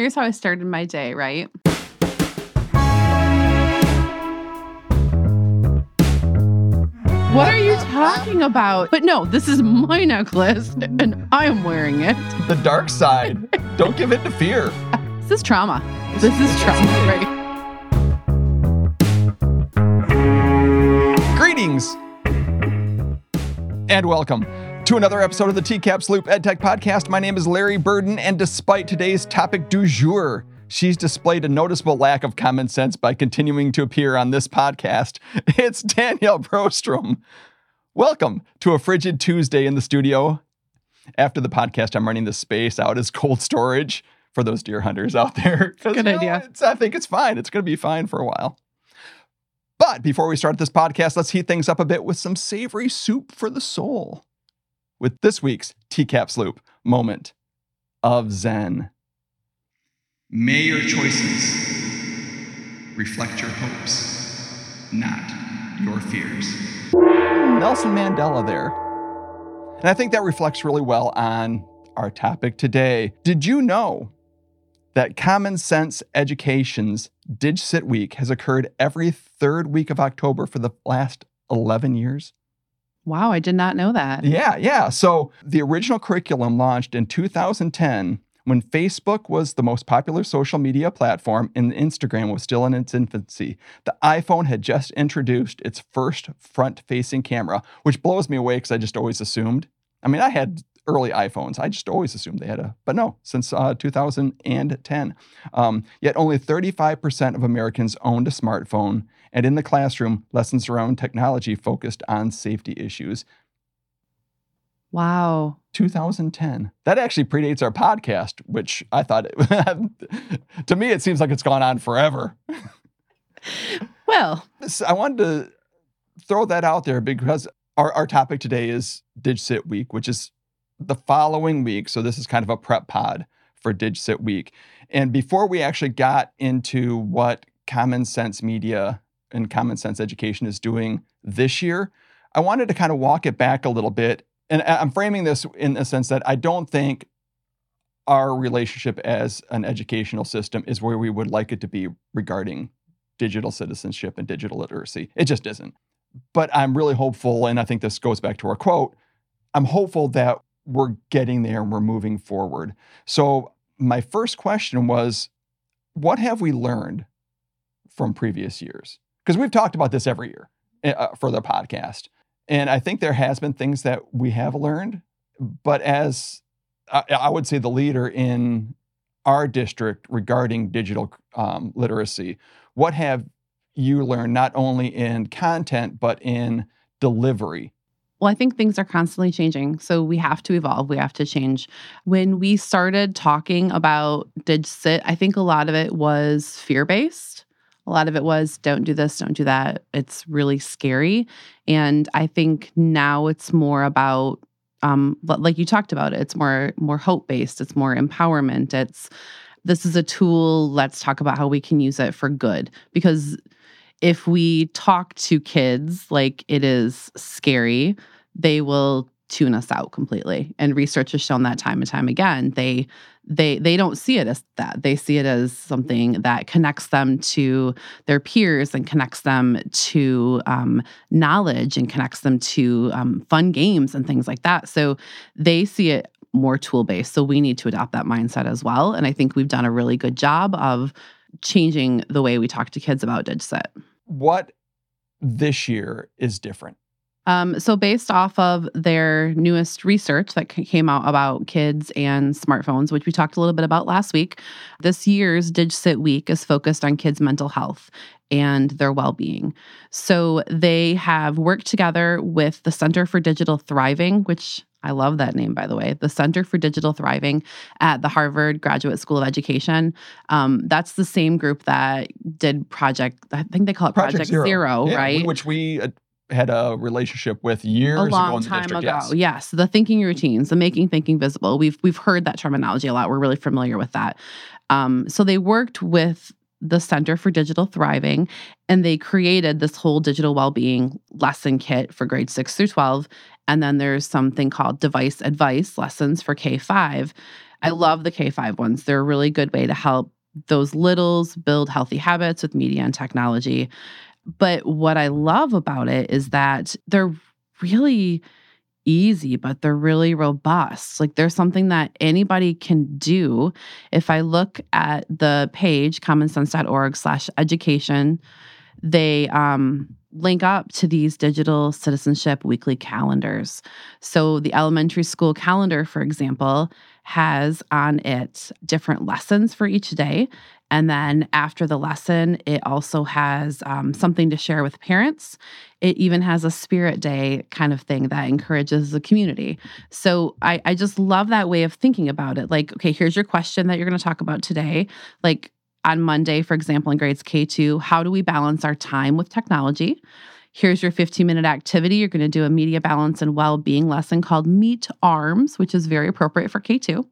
Here's how I started my day, right? What are you talking about? But no, this is my necklace and I am wearing it. The dark side. Don't give in to fear. This is trauma. This is trauma, right? Greetings and welcome to another episode of the TCAPS Loop EdTech Podcast. My name is Larry Burden, and despite today's topic du jour, she's displayed a noticeable lack of common sense by continuing to appear on this podcast. It's Danielle Brostrom. Welcome to a frigid Tuesday in the studio. After the podcast, I'm running the space out as cold storage for those deer hunters out there. Good you know, idea. I think it's fine. It's going to be fine for a while. But before we start this podcast, let's heat things up a bit with some savory soup for the soul. With this week's TCAPS Loop moment of Zen. May your choices reflect your hopes, not your fears. Nelson Mandela there. And I think that reflects really well on our topic today. Did you know that Common Sense Education's DigCit Week has occurred every third week of October for the last 11 years? Wow, I did not know that. Yeah, yeah. So the original curriculum launched in 2010 when Facebook was the most popular social media platform and Instagram was still in its infancy, the iPhone had just introduced its first front facing camera, which blows me away because I just always assumed. I mean, I had early iPhones. I just always assumed they had a, but no, since uh, 2010. Um, yet only 35% of Americans owned a smartphone, and in the classroom, lessons around technology focused on safety issues. Wow. 2010. That actually predates our podcast, which I thought, it, to me, it seems like it's gone on forever. Well, I wanted to throw that out there because our, our topic today is DigCit Week, which is the following week. So this is kind of a prep pod for DigCit Week. And before we actually got into what Common Sense Media and Common Sense Education is doing this year, I wanted to kind of walk it back a little bit and I'm framing this in the sense that I don't think our relationship as an educational system is where we would like it to be regarding digital citizenship and digital literacy. It just isn't. But I'm really hopeful, and I think this goes back to our quote I'm hopeful that we're getting there and we're moving forward. So, my first question was what have we learned from previous years? Because we've talked about this every year uh, for the podcast. And I think there has been things that we have learned, but as I, I would say the leader in our district regarding digital um, literacy, what have you learned not only in content but in delivery? Well, I think things are constantly changing. So we have to evolve. We have to change. When we started talking about DigCit, I think a lot of it was fear based. A lot of it was don't do this, don't do that. It's really scary. And I think now it's more about um, like you talked about it, it's more more hope based, it's more empowerment. It's this is a tool, let's talk about how we can use it for good. Because if we talk to kids like it is scary, they will tune us out completely. And research has shown that time and time again. They they they don't see it as that. They see it as something that connects them to their peers and connects them to um, knowledge and connects them to um, fun games and things like that. So they see it more tool based. So we need to adopt that mindset as well. And I think we've done a really good job of changing the way we talk to kids about DigCit. What this year is different? Um, so, based off of their newest research that came out about kids and smartphones, which we talked a little bit about last week, this year's DigCit Week is focused on kids' mental health and their well being. So, they have worked together with the Center for Digital Thriving, which I love that name, by the way, the Center for Digital Thriving at the Harvard Graduate School of Education. Um, that's the same group that did Project, I think they call it Project, Project Zero, Zero yeah, right? Which we uh, had a relationship with years a long ago time district, ago. Yes. yes, the thinking routines, the making thinking visible. We've we've heard that terminology a lot. We're really familiar with that. Um, so they worked with the Center for Digital Thriving, and they created this whole digital well-being lesson kit for grades six through twelve. And then there's something called device advice lessons for K five. I love the K 5 ones. They're a really good way to help those littles build healthy habits with media and technology. But what I love about it is that they're really easy, but they're really robust. Like there's something that anybody can do. If I look at the page, commonsense.org slash education, they um, link up to these digital citizenship weekly calendars. So the elementary school calendar, for example, has on it different lessons for each day. And then after the lesson, it also has um, something to share with parents. It even has a spirit day kind of thing that encourages the community. So I, I just love that way of thinking about it. Like, okay, here's your question that you're going to talk about today. Like on Monday, for example, in grades K2, how do we balance our time with technology? Here's your 15 minute activity. You're going to do a media balance and well being lesson called Meet Arms, which is very appropriate for K2.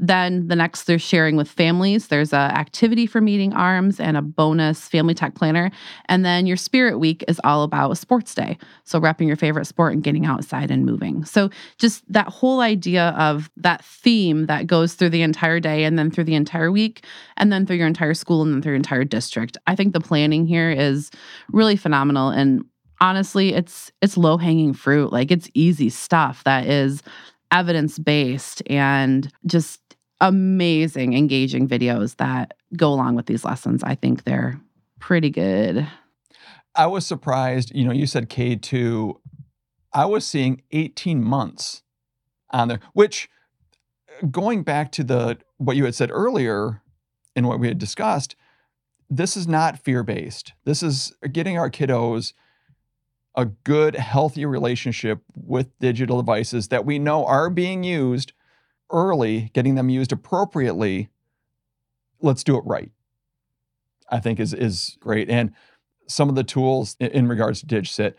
Then the next, there's sharing with families. There's a activity for meeting arms and a bonus family tech planner. And then your spirit week is all about sports day. So repping your favorite sport and getting outside and moving. So just that whole idea of that theme that goes through the entire day and then through the entire week and then through your entire school and then through your entire district. I think the planning here is really phenomenal. And honestly it's it's low hanging fruit. Like it's easy stuff that is evidence based and just amazing engaging videos that go along with these lessons. I think they're pretty good. I was surprised you know you said k2 i was seeing 18 months on there which going back to the what you had said earlier and what we had discussed this is not fear based this is getting our kiddos a good, healthy relationship with digital devices that we know are being used early, getting them used appropriately. Let's do it right. I think is is great. And some of the tools in regards to DigCit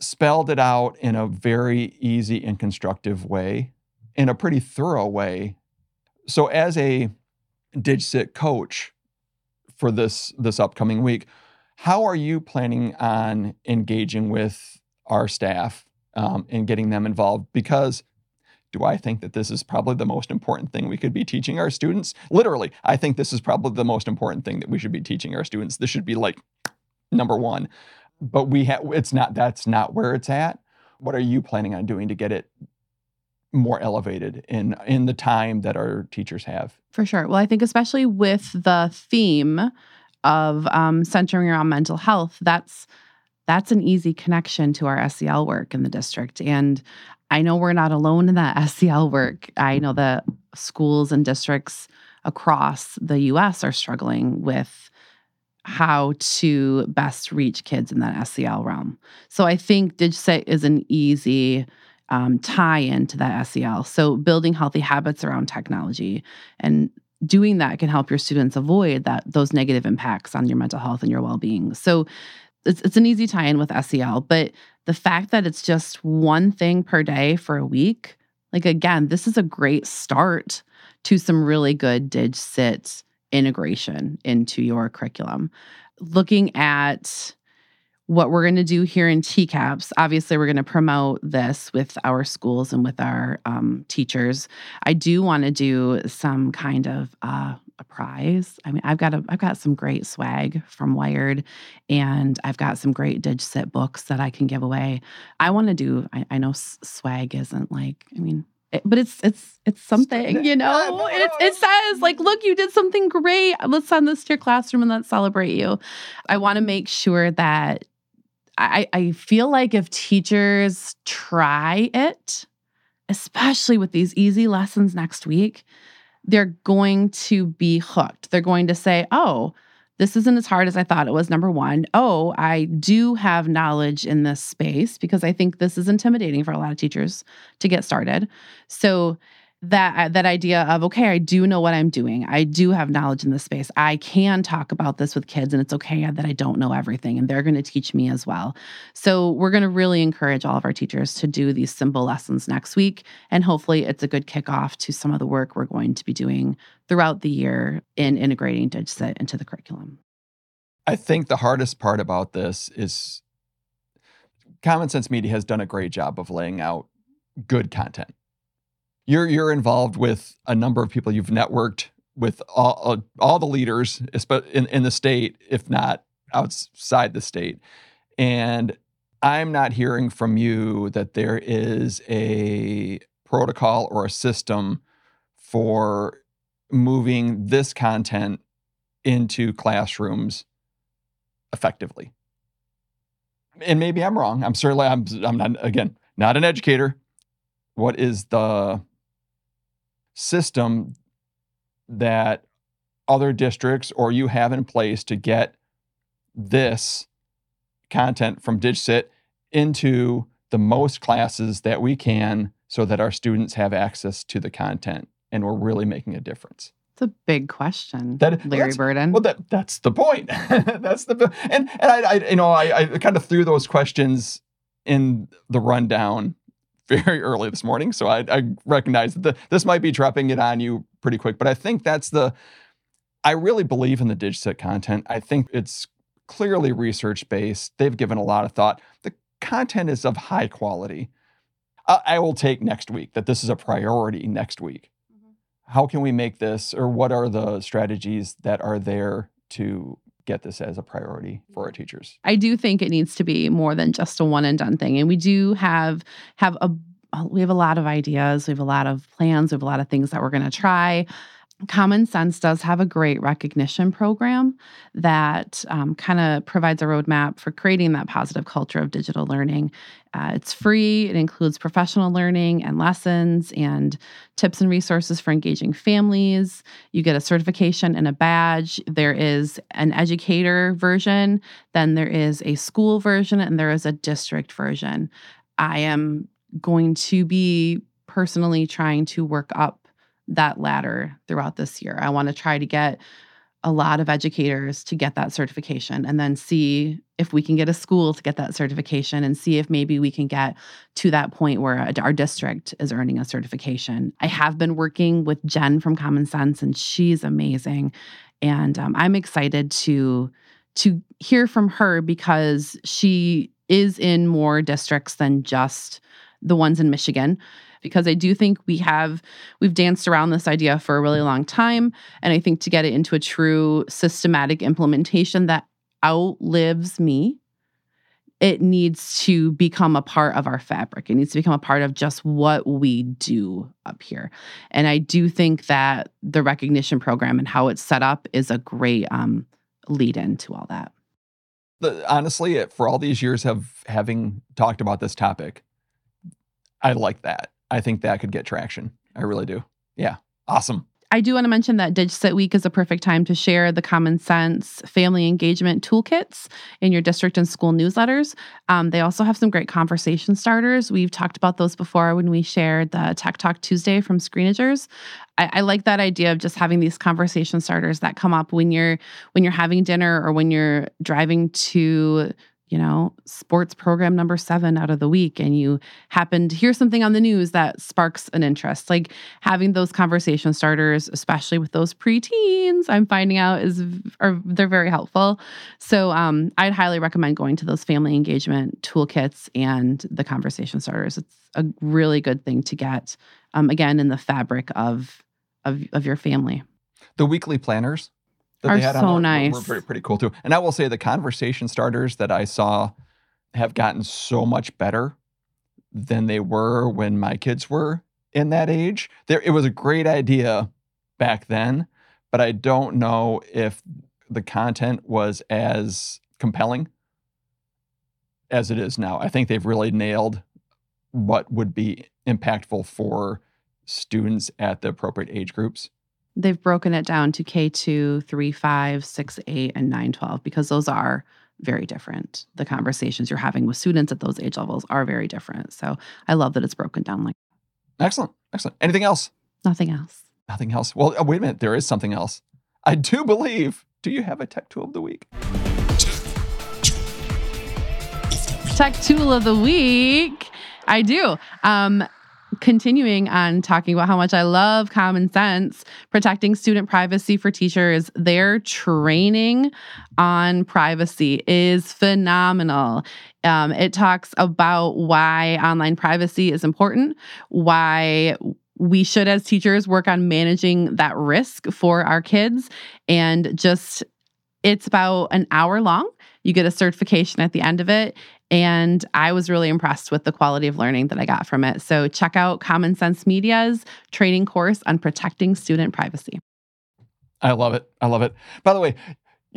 spelled it out in a very easy and constructive way, in a pretty thorough way. So as a DigCit coach for this this upcoming week, how are you planning on engaging with our staff um, and getting them involved? Because do I think that this is probably the most important thing we could be teaching our students? Literally, I think this is probably the most important thing that we should be teaching our students. This should be like number one. But we have it's not that's not where it's at. What are you planning on doing to get it more elevated in in the time that our teachers have? For sure. Well, I think especially with the theme of um, centering around mental health, that's that's an easy connection to our SEL work in the district. And I know we're not alone in that SEL work. I know that schools and districts across the US are struggling with how to best reach kids in that SEL realm. So I think DigCit is an easy um, tie into that SEL. So building healthy habits around technology and doing that can help your students avoid that those negative impacts on your mental health and your well-being. So it's, it's an easy tie-in with SEL, but the fact that it's just one thing per day for a week, like again, this is a great start to some really good DigCit integration into your curriculum. Looking at what we're going to do here in TCAPS, obviously, we're going to promote this with our schools and with our um, teachers. I do want to do some kind of uh, a prize. I mean, I've got a, I've got some great swag from Wired, and I've got some great DigCit books that I can give away. I want to do. I, I know swag isn't like. I mean, it, but it's it's it's something you know it, it says like look you did something great let's send this to your classroom and let's celebrate you i want to make sure that I, I feel like if teachers try it, especially with these easy lessons next week, they're going to be hooked. They're going to say, oh, this isn't as hard as I thought it was. Number one, oh, I do have knowledge in this space because I think this is intimidating for a lot of teachers to get started. So that uh, that idea of okay i do know what i'm doing. I do have knowledge in this space. I can talk about this with kids and it's okay that i don't know everything and they're going to teach me as well. So we're going to really encourage all of our teachers to do these simple lessons next week and hopefully it's a good kickoff to some of the work we're going to be doing throughout the year in integrating digcit into the curriculum. I think the hardest part about this is common sense media has done a great job of laying out good content You're you're involved with a number of people. You've networked with all uh, all the leaders in in the state, if not outside the state, and I'm not hearing from you that there is a protocol or a system for moving this content into classrooms effectively. And maybe I'm wrong. I'm certainly I'm I'm not again not an educator. What is the system that other districts or you have in place to get this content from DigCit into the most classes that we can so that our students have access to the content and we're really making a difference. It's a big question, that, Larry Burden. Well, that that's the point. that's the and and I, I you know I, I kind of threw those questions in the rundown very early this morning, so I, I recognize that the, this might be dropping it on you pretty quick. But I think that's the I really believe in the DigCit content. I think it's clearly research based. They've given a lot of thought. The content is of high quality. I, I will take next week that this is a priority next week. Mm-hmm. How can we make this, or what are the strategies that are there to get this as a priority for our teachers? I do think it needs to be more than just a one and done thing, and we do have have a we have a lot of ideas, we have a lot of plans, we have a lot of things that we're going to try. Common Sense does have a great recognition program that um, kind of provides a roadmap for creating that positive culture of digital learning. Uh, it's free, it includes professional learning and lessons and tips and resources for engaging families. You get a certification and a badge. There is an educator version, then there is a school version, and there is a district version. I am going to be personally trying to work up that ladder throughout this year. I want to try to get a lot of educators to get that certification and then see if we can get a school to get that certification and see if maybe we can get to that point where our district is earning a certification. I have been working with Jen from Common Sense and she's amazing and um, I'm excited to to hear from her because she is in more districts than just the ones in Michigan because I do think we have we've danced around this idea for a really long time and I think to get it into a true systematic implementation that outlives me it needs to become a part of our fabric. It needs to become a part of just what we do up here. And I do think that the recognition program and how it's set up is a great um, lead in to all that. The, honestly, for all these years of having talked about this topic, I like that. I think that could get traction. I really do. Yeah. Awesome. I do want to mention that DigCit Week is a perfect time to share the Common Sense family engagement toolkits in your district and school newsletters. Um, they also have some great conversation starters. We've talked about those before when we shared the Tech Talk Tuesday from Screenagers. I, I like that idea of just having these conversation starters that come up when you're when you're having dinner or when you're driving to you know, sports program number seven out of the week, and you happen to hear something on the news that sparks an interest. Like having those conversation starters, especially with those preteens, I'm finding out is are they're very helpful. So um, I'd highly recommend going to those family engagement toolkits and the conversation starters. It's a really good thing to get. Um, again, in the fabric of of of your family. The weekly planners that are they had so on nice. Were, were pretty, pretty cool too. And I will say the conversation starters that I saw have gotten so much better than they were when my kids were in that age. There, it was a great idea back then, but I don't know if the content was as compelling as it is now. I think they've really nailed what would be impactful for students at the appropriate age groups they've broken it down to K2, 3, 5, 6, 8, and 9, 12 because those are very different. The conversations you're having with students at those age levels are very different. So I love that it's broken down like Excellent. Excellent. Anything else? Nothing else. Nothing else. Well, oh, wait a minute. There is something else. I do believe. Do you have a tech tool of the week? Tech tool of the week. I do. Um, continuing on talking about how much I love common sense, protecting student privacy for teachers, their training on privacy is phenomenal. Um, it talks about why online privacy is important, why we should, as teachers, work on managing that risk for our kids. And just, it's about an hour long. You get a certification at the end of it. And I was really impressed with the quality of learning that I got from it. So check out Common Sense Media's training course on protecting student privacy. I love it. I love it. By the way,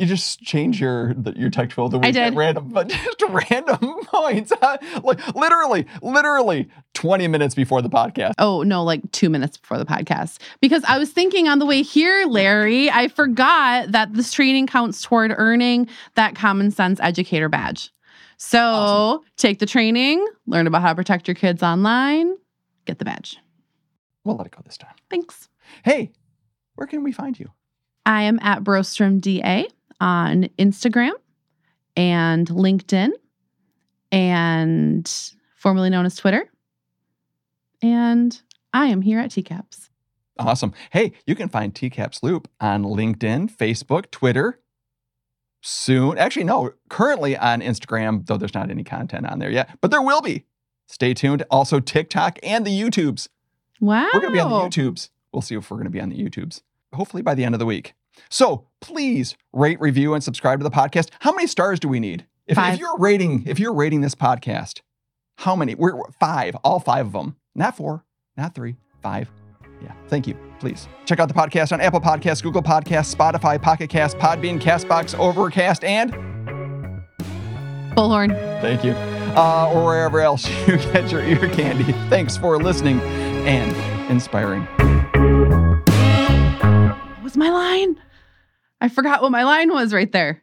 you just change your your text field to I did. random, but just random points. like literally, literally twenty minutes before the podcast. Oh, no, like two minutes before the podcast. Because I was thinking on the way here, Larry, I forgot that this training counts toward earning that common sense educator badge. So Awesome. take the training, learn about how to protect your kids online, get the badge. We'll let it go this time. Thanks. Hey, where can we find you? I am at Brostrom DA on Instagram and LinkedIn and formerly known as Twitter. And I am here at TCAPS. Awesome. Hey, you can find TCAPS Loop on LinkedIn, Facebook, Twitter. Soon, actually, no, currently on Instagram, though there's not any content on there yet, but there will be. Stay tuned. Also, TikTok and the YouTubes. Wow. We're going to be on the YouTubes. We'll see if we're going to be on the YouTubes, hopefully by the end of the week. So please rate, review, and subscribe to the podcast. How many stars do we need? If, if you're rating, if you're rating this podcast, how many? We're we're- five, all five of them. Not four, not three, five. Yeah. Thank you. Please check out the podcast on Apple Podcasts, Google Podcasts, Spotify, Pocket Cast, Podbean, Castbox, Overcast, and Bullhorn. thank you, uh, or wherever else you get your ear candy. Thanks for listening and inspiring. What was my line? I forgot what my line was right there.